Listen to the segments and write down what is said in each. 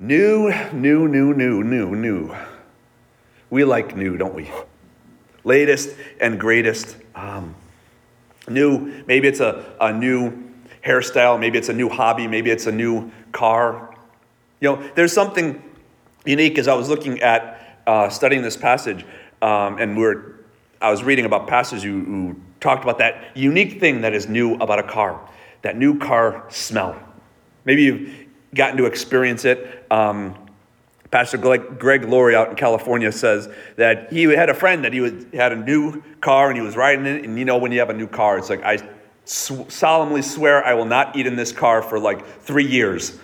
New, new, new, new, new, new. We like new, don't we? Latest and greatest. Um, new, maybe it's a, a new hairstyle, maybe it's a new hobby, maybe it's a new car. You know, there's something unique as I was looking at uh, studying this passage, um, and we are I was reading about pastors who, who talked about that unique thing that is new about a car, that new car smell. Maybe you've gotten to experience it. Um, Pastor Greg, Greg Laurie out in California says that he had a friend that he was, had a new car and he was riding it. And you know, when you have a new car, it's like, I sw- solemnly swear I will not eat in this car for like three years.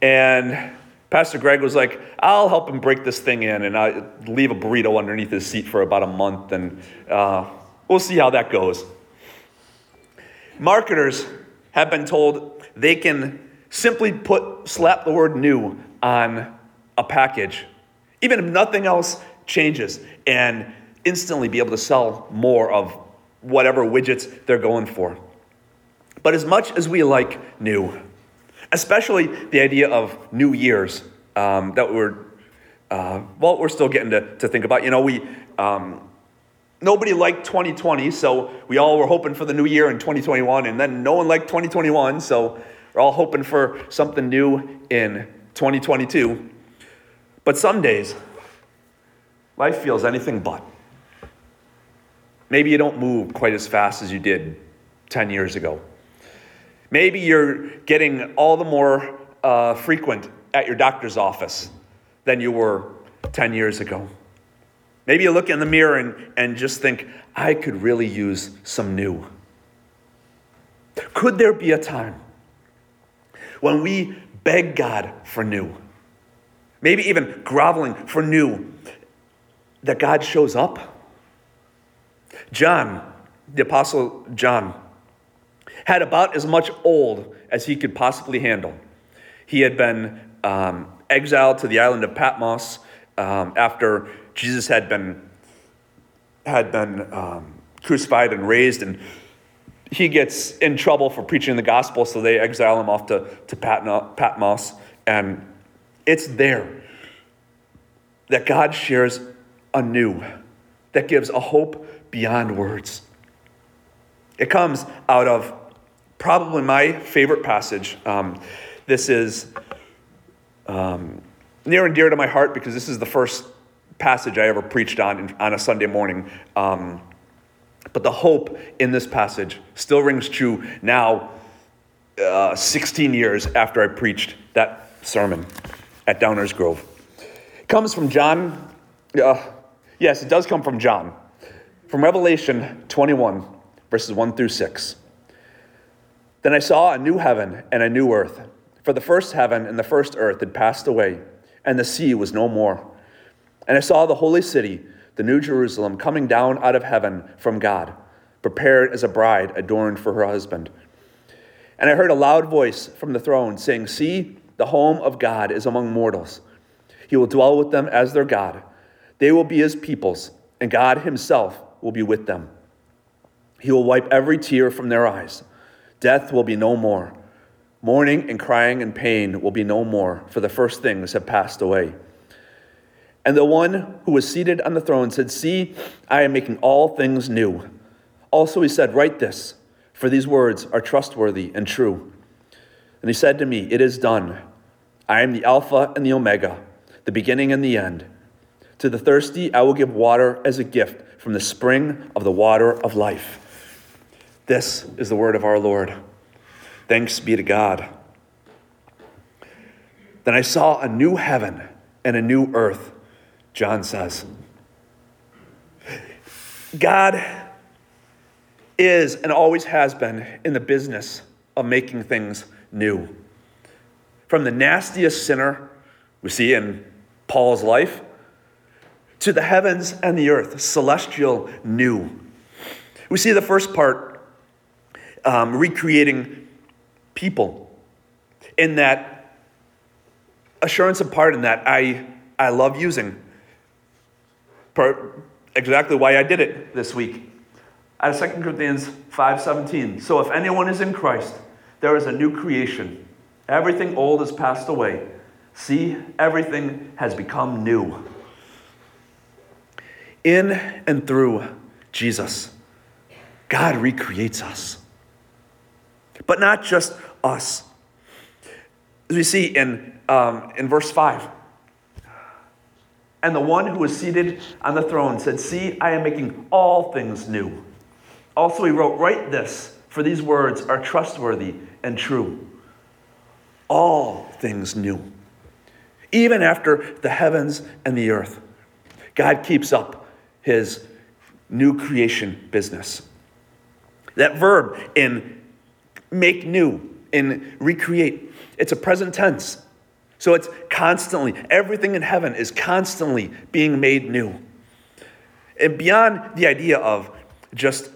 And Pastor Greg was like, I'll help him break this thing in and I leave a burrito underneath his seat for about a month and uh, we'll see how that goes. Marketers have been told they can simply put slap the word new on a package, even if nothing else changes, and instantly be able to sell more of whatever widgets they're going for. But as much as we like new, especially the idea of New Year's um, that we're, uh, well, we're still getting to, to think about. You know, we, um, nobody liked 2020, so we all were hoping for the new year in 2021, and then no one liked 2021, so we're all hoping for something new in 2022. But some days, life feels anything but. Maybe you don't move quite as fast as you did 10 years ago. Maybe you're getting all the more uh, frequent at your doctor's office than you were 10 years ago. Maybe you look in the mirror and, and just think, I could really use some new. Could there be a time when we beg God for new? Maybe even groveling for new, that God shows up? John, the Apostle John, had about as much old as he could possibly handle. He had been um, exiled to the island of Patmos um, after Jesus had been had been um, crucified and raised, and he gets in trouble for preaching the gospel, so they exile him off to, to Patmos, and it's there that God shares anew, that gives a hope beyond words. It comes out of probably my favorite passage. Um, this is um, near and dear to my heart because this is the first passage I ever preached on on a Sunday morning. Um, but the hope in this passage still rings true now, uh, 16 years after I preached that sermon at Downers Grove. It comes from John. Uh, yes, it does come from John. From Revelation 21, verses 1 through 6. Then I saw a new heaven and a new earth, for the first heaven and the first earth had passed away, and the sea was no more. And I saw the holy city, the new Jerusalem, coming down out of heaven from God, prepared as a bride adorned for her husband. And I heard a loud voice from the throne saying, See, the home of God is among mortals. He will dwell with them as their God. They will be his peoples, and God himself will be with them. He will wipe every tear from their eyes. Death will be no more. Mourning and crying and pain will be no more, for the first things have passed away. And the one who was seated on the throne said, See, I am making all things new. Also, he said, Write this, for these words are trustworthy and true. And he said to me, It is done. I am the Alpha and the Omega, the beginning and the end. To the thirsty, I will give water as a gift from the spring of the water of life. This is the word of our Lord. Thanks be to God. Then I saw a new heaven and a new earth, John says. God is and always has been in the business of making things new. From the nastiest sinner we see in Paul's life to the heavens and the earth, celestial new. We see the first part um, recreating people. In that assurance of pardon that I, I love using. Per, exactly why I did it this week. Out of 2 Corinthians 5.17. So if anyone is in Christ, there is a new creation. Everything old has passed away. See, everything has become new. In and through Jesus, God recreates us. But not just us. As we see in, um, in verse 5, and the one who was seated on the throne said, See, I am making all things new. Also, he wrote, Write this, for these words are trustworthy and true. All things new. Even after the heavens and the earth, God keeps up his new creation business. That verb in make new, in recreate, it's a present tense. So it's constantly, everything in heaven is constantly being made new. And beyond the idea of just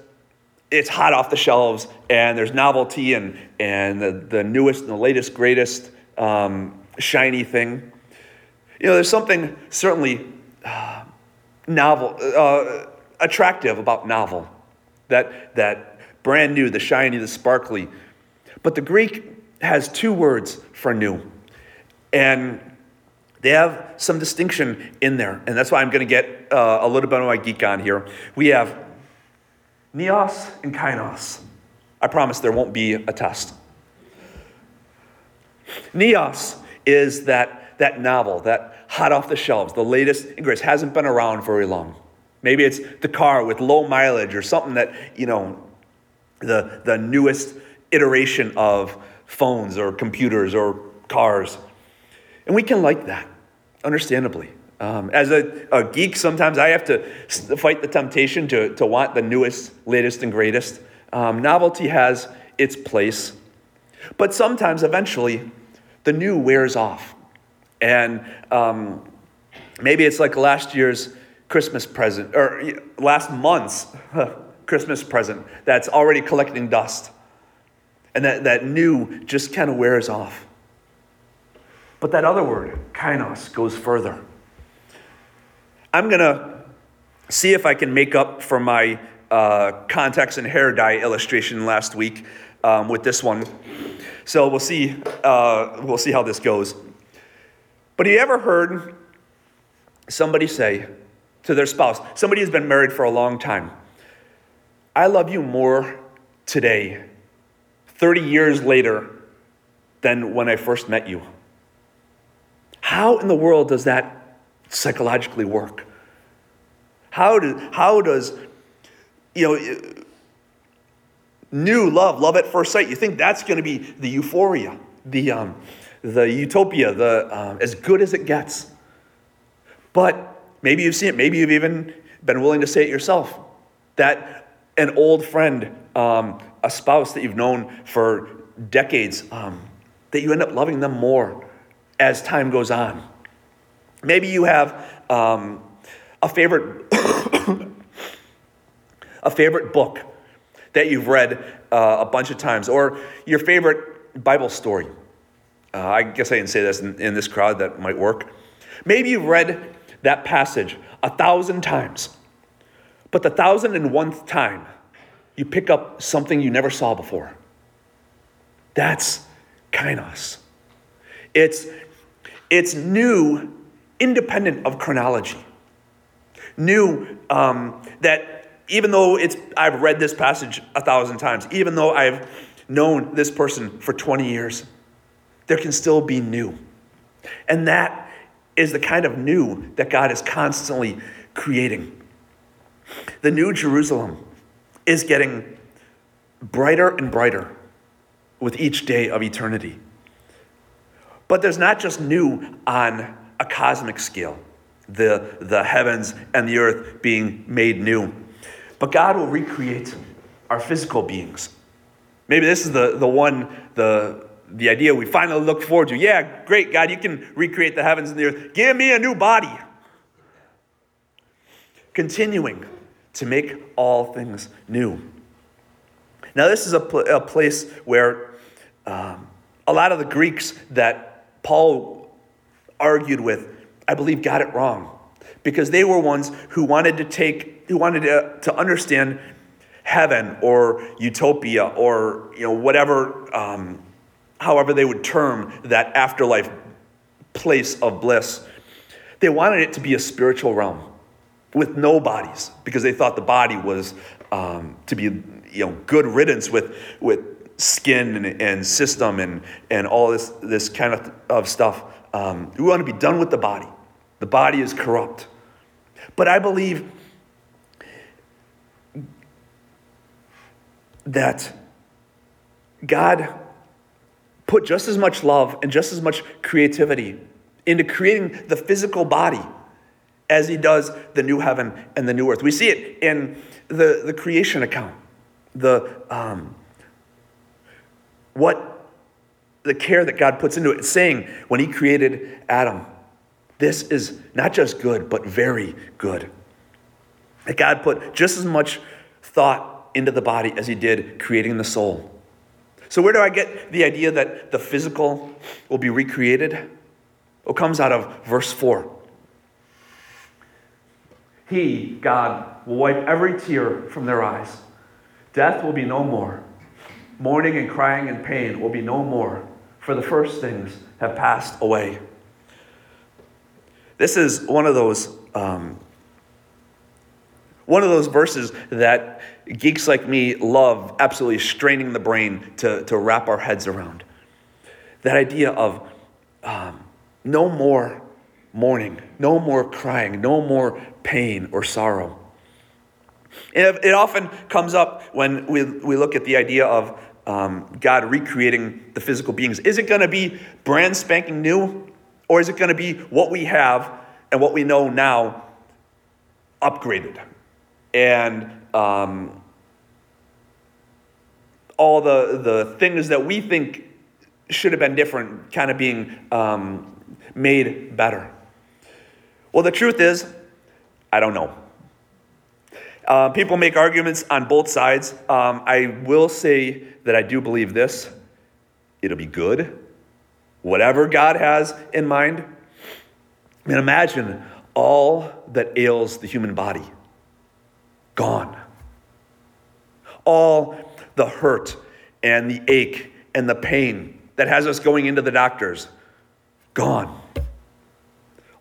it's hot off the shelves and there's novelty and, and the, the newest and the latest, greatest um, shiny thing. You know, there's something certainly uh, novel, uh, attractive about novel. That, that brand new, the shiny, the sparkly. But the Greek has two words for new. And they have some distinction in there. And that's why I'm going to get uh, a little bit of my geek on here. We have neos and kainos. I promise there won't be a test. Neos is that, that novel, that hot off the shelves, the latest and greatest, hasn't been around very long. Maybe it's the car with low mileage or something that, you know, the, the newest iteration of phones or computers or cars. And we can like that, understandably. Um, as a, a, geek, sometimes I have to fight the temptation to, to want the newest, latest, and greatest. Um, novelty has its place, but sometimes, eventually, the new wears off. And um, maybe it's like last year's Christmas present, or last month's Christmas present that's already collecting dust. And that, that new just kind of wears off. But that other word, kainos, goes further. I'm going to see if I can make up for my uh, contacts and hair dye illustration last week um, with this one. So we'll see, uh, we'll see how this goes. But have you ever heard somebody say to their spouse, somebody who's been married for a long time, I love you more today, 30 years later, than when I first met you? How in the world does that psychologically work? How, do, how does, you know, new love, love at first sight, you think that's going to be the euphoria, the, um, the utopia, the, um, as good as it gets. But maybe you've seen it, maybe you've even been willing to say it yourself. That an old friend, um, a spouse that you've known for decades, um, that you end up loving them more as time goes on. Maybe you have um, a favorite a favorite book that you've read uh, a bunch of times, or your favorite Bible story. Uh, I guess I can say this in, in this crowd that might work. Maybe you've read that passage a thousand times, but the thousand and one time, you pick up something you never saw before. That's kainos. It's, it's new independent of chronology. New um, that even though it's, I've read this passage a thousand times, even though I've known this person for 20 years, there can still be new. And that is the kind of new that God is constantly creating. The new Jerusalem is getting brighter and brighter with each day of eternity. But there's not just new on a cosmic scale, the, the heavens and the earth being made new. But God will recreate our physical beings. Maybe this is the, the one, the, the idea we finally look forward to. Yeah, great, God, you can recreate the heavens and the earth. Give me a new body. Continuing to make all things new. Now, this is a, pl- a place where um, a lot of the Greeks that Paul argued with, I believe got it wrong. Because they were ones who wanted to take, who wanted to, to understand heaven or utopia or you know whatever, um, however they would term that afterlife place of bliss. They wanted it to be a spiritual realm with no bodies because they thought the body was um, to be you know good riddance with with skin and, and system and and all this this kind of, of stuff. Um, we want to be done with the body. The body is corrupt. But I believe that God put just as much love and just as much creativity into creating the physical body as he does the new heaven and the new earth. We see it in the, the creation account, the um, what the care that God puts into it. It's saying when he created Adam, this is not just good, but very good. That God put just as much thought into the body as he did creating the soul. So, where do I get the idea that the physical will be recreated? It comes out of verse 4. He, God, will wipe every tear from their eyes. Death will be no more. Mourning and crying and pain will be no more, for the first things have passed away. This is one of those um, one of those verses that geeks like me love absolutely straining the brain to, to wrap our heads around. That idea of um, no more mourning, no more crying, no more pain or sorrow. And it often comes up when we, we look at the idea of um, God recreating the physical beings. Is it going to be brand spanking new? Or is it going to be what we have and what we know now upgraded? And um, all the, the things that we think should have been different kind of being um, made better. Well, the truth is, I don't know. Uh, people make arguments on both sides. Um, I will say that I do believe this it'll be good. Whatever God has in mind. Mean, imagine all that ails the human body gone. All the hurt and the ache and the pain that has us going into the doctors, gone.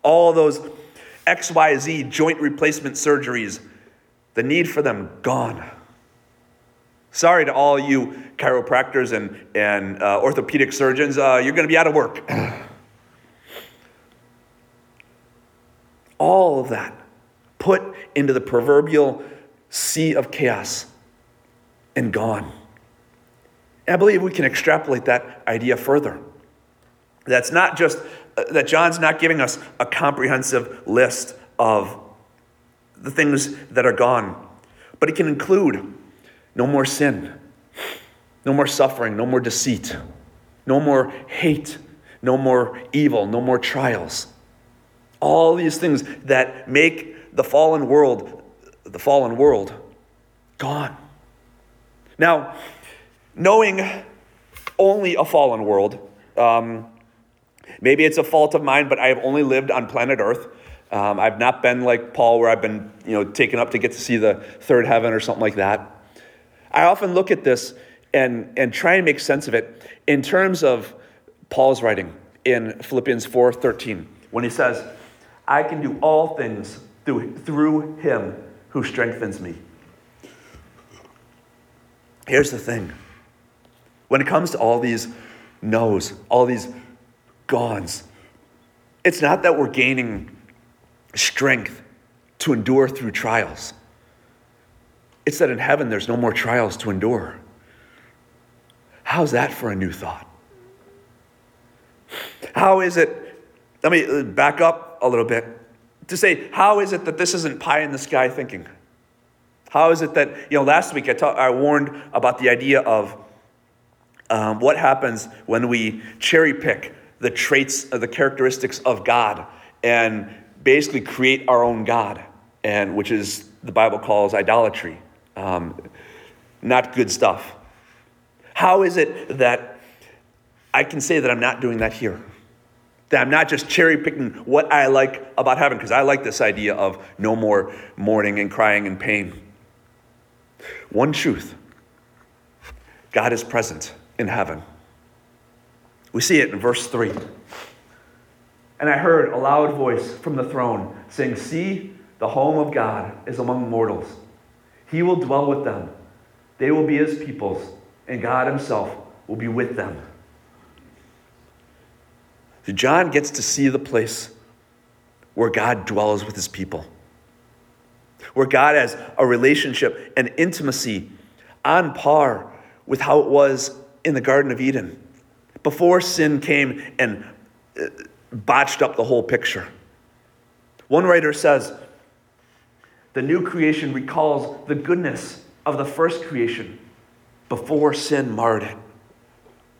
All those XYZ joint replacement surgeries, the need for them, gone. Sorry to all you chiropractors and, and uh, orthopedic surgeons, uh, you're going to be out of work. all of that put into the proverbial sea of chaos and gone. And I believe we can extrapolate that idea further. That's not just uh, that John's not giving us a comprehensive list of the things that are gone, but it can include no more sin, no more suffering, no more deceit, no more hate, no more evil, no more trials. All these things that make the fallen world the fallen world gone. Now, knowing only a fallen world, um, maybe it's a fault of mine, but I have only lived on planet Earth. Um, I've not been like Paul, where I've been, you know, taken up to get to see the third heaven or something like that. I often look at this and and try and make sense of it in terms of Paul's writing in Philippians 4:13, when he says, "I can do all things through through Him who strengthens me." Here's the thing: when it comes to all these no's, all these gones, it's not that we're gaining strength to endure through trials. It's that in heaven there's no more trials to endure. How's that for a new thought? How is it, let me uh, back up a little bit to say, how is it that this isn't pie in the sky thinking? How is it that, you know, last week I, ta- I warned about the idea of um, what happens when we cherry pick the traits, uh, the characteristics of God and basically create our own God, and which is the Bible calls idolatry. Um, not good stuff. How is it that I can say that I'm not doing that here? That I'm not just cherry picking what I like about heaven, because I like this idea of no more mourning and crying and pain. One truth God is present in heaven. We see it in verse 3. And I heard a loud voice from the throne saying, See, the home of God is among mortals. He will dwell with them. They will be his peoples, and God himself will be with them. So John gets to see the place where God dwells with his people, where God has a relationship and intimacy on par with how it was in the Garden of Eden before sin came and uh, botched up the whole picture. One writer says, the new creation recalls the goodness of the first creation before sin marred it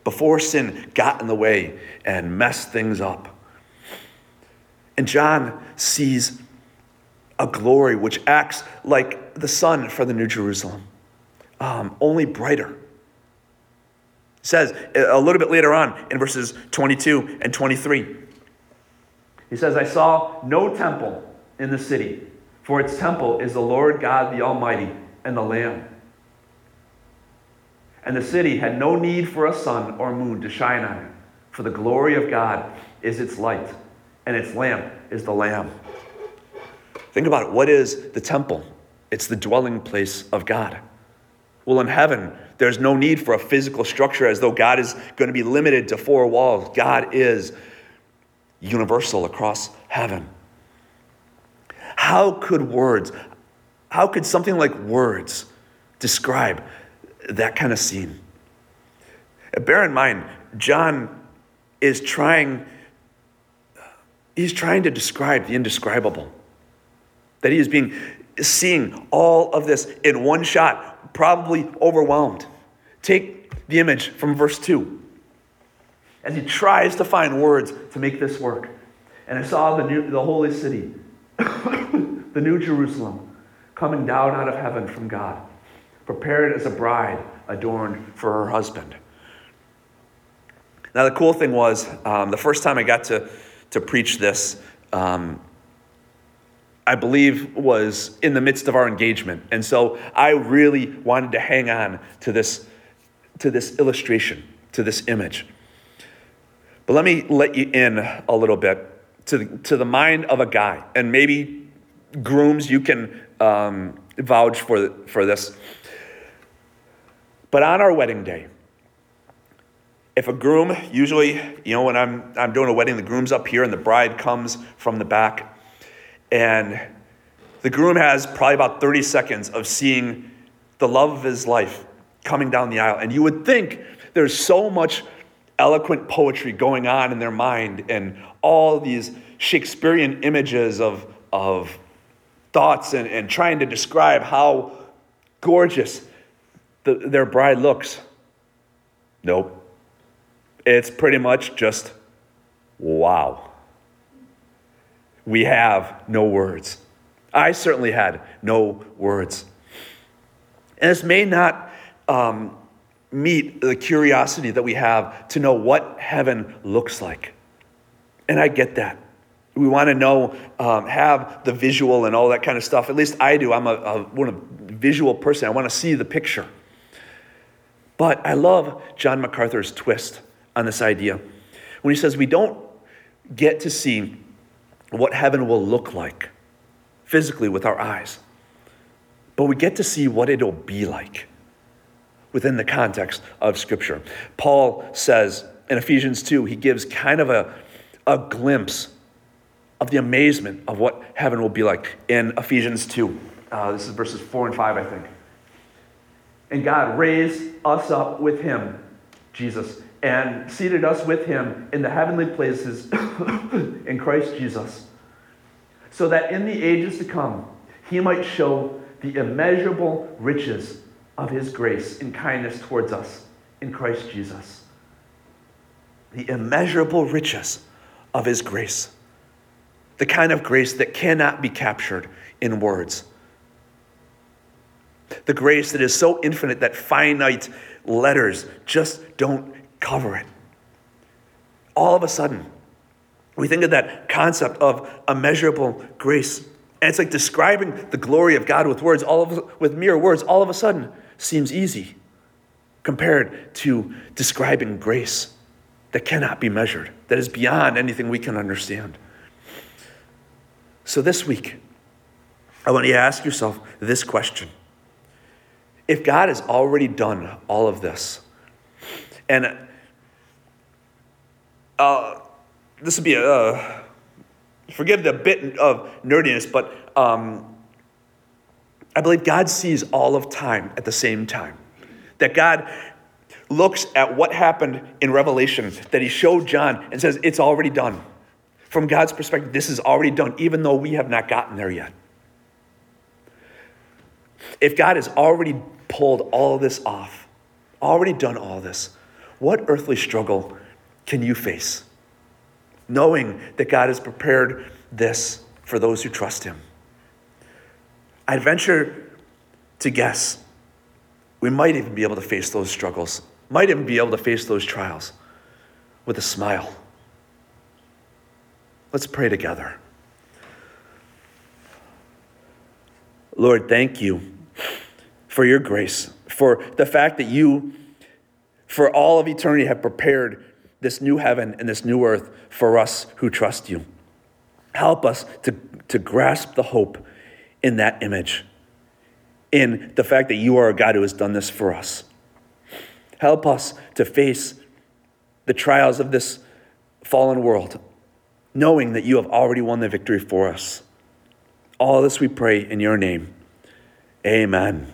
before sin got in the way and messed things up. And John sees a glory which acts like the sun for the New Jerusalem, um, only brighter. Says a little bit later on in verses 22 and 23. He says, I saw no temple in the city, for its temple is the Lord God the Almighty and the Lamb. And the city had no need for a sun or moon to shine on it, for the glory of God is its light, and its lamp is the Lamb. Think about it. What is the temple? It's the dwelling place of God. Well, in heaven, there's no need for a physical structure as though God is going to be limited to four walls. God is universal across heaven. How could words, how could something like words describe that kind of scene. Bear in mind, John is trying, he's trying to describe the indescribable. That he is being seeing all of this in one shot, probably overwhelmed. Take the image from verse 2. As he tries to find words to make this work. And I saw the, new, the holy city, the new Jerusalem, coming down out of heaven from God prepared as a bride adorned for her husband. Now, the cool thing was, um, the first time I got to, to preach this, um, I believe was in the midst of our engagement. And so I really wanted to hang on to this, to this illustration, to this image. But let me let you in a little bit to the, to the mind of a guy. And maybe grooms, you can um, vouch for, for this. But on our wedding day, if a groom, usually, you know, when I'm, I'm doing a wedding, the groom's up here and the bride comes from the back. And the groom has probably about 30 seconds of seeing the love of his life coming down the aisle. And you would think there's so much eloquent poetry going on in their mind and all these Shakespearean images of, of thoughts and, and trying to describe how gorgeous the, their bride looks. Nope. It's pretty much just wow. We have no words. I certainly had no words. And this may not um, meet the curiosity that we have to know what heaven looks like. And I get that. We want to know, um, have the visual and all that kind of stuff. At least I do. I'm a, a, a visual person. I want to see the picture. But I love John MacArthur's twist on this idea when he says we don't get to see what heaven will look like physically with our eyes, but we get to see what it'll be like within the context of Scripture. Paul says in Ephesians 2, he gives kind of a, a glimpse of the amazement of what heaven will be like in Ephesians 2. Uh, this is verses 4 and 5, I think. And God raised us up with him, Jesus, and seated us with him in the heavenly places in Christ Jesus, so that in the ages to come he might show the immeasurable riches of his grace and kindness towards us in Christ Jesus. The immeasurable riches of his grace. The kind of grace that cannot be captured in words the grace that is so infinite that finite letters just don't cover it. All of a sudden, we think of that concept of immeasurable grace. And it's like describing the glory of God with words, all of with mere words, all of a sudden seems easy compared to describing grace that cannot be measured, that is beyond anything we can understand. So this week, I want you to ask yourself this question. If God has already done all of this, and uh, this would be a, uh, forgive the bit of nerdiness, but um, I believe God sees all of time at the same time. That God looks at what happened in Revelation that he showed John and says, It's already done. From God's perspective, this is already done, even though we have not gotten there yet. If God has already pulled all of this off, already done all this, what earthly struggle can you face? Knowing that God has prepared this for those who trust Him. I'd venture to guess we might even be able to face those struggles, might even be able to face those trials with a smile. Let's pray together. Lord, thank you for your grace, for the fact that you, for all of eternity, have prepared this new heaven and this new earth for us who trust you. Help us to, to grasp the hope in that image, in the fact that you are a God who has done this for us. Help us to face the trials of this fallen world, knowing that you have already won the victory for us. All this we pray in your name. Amen.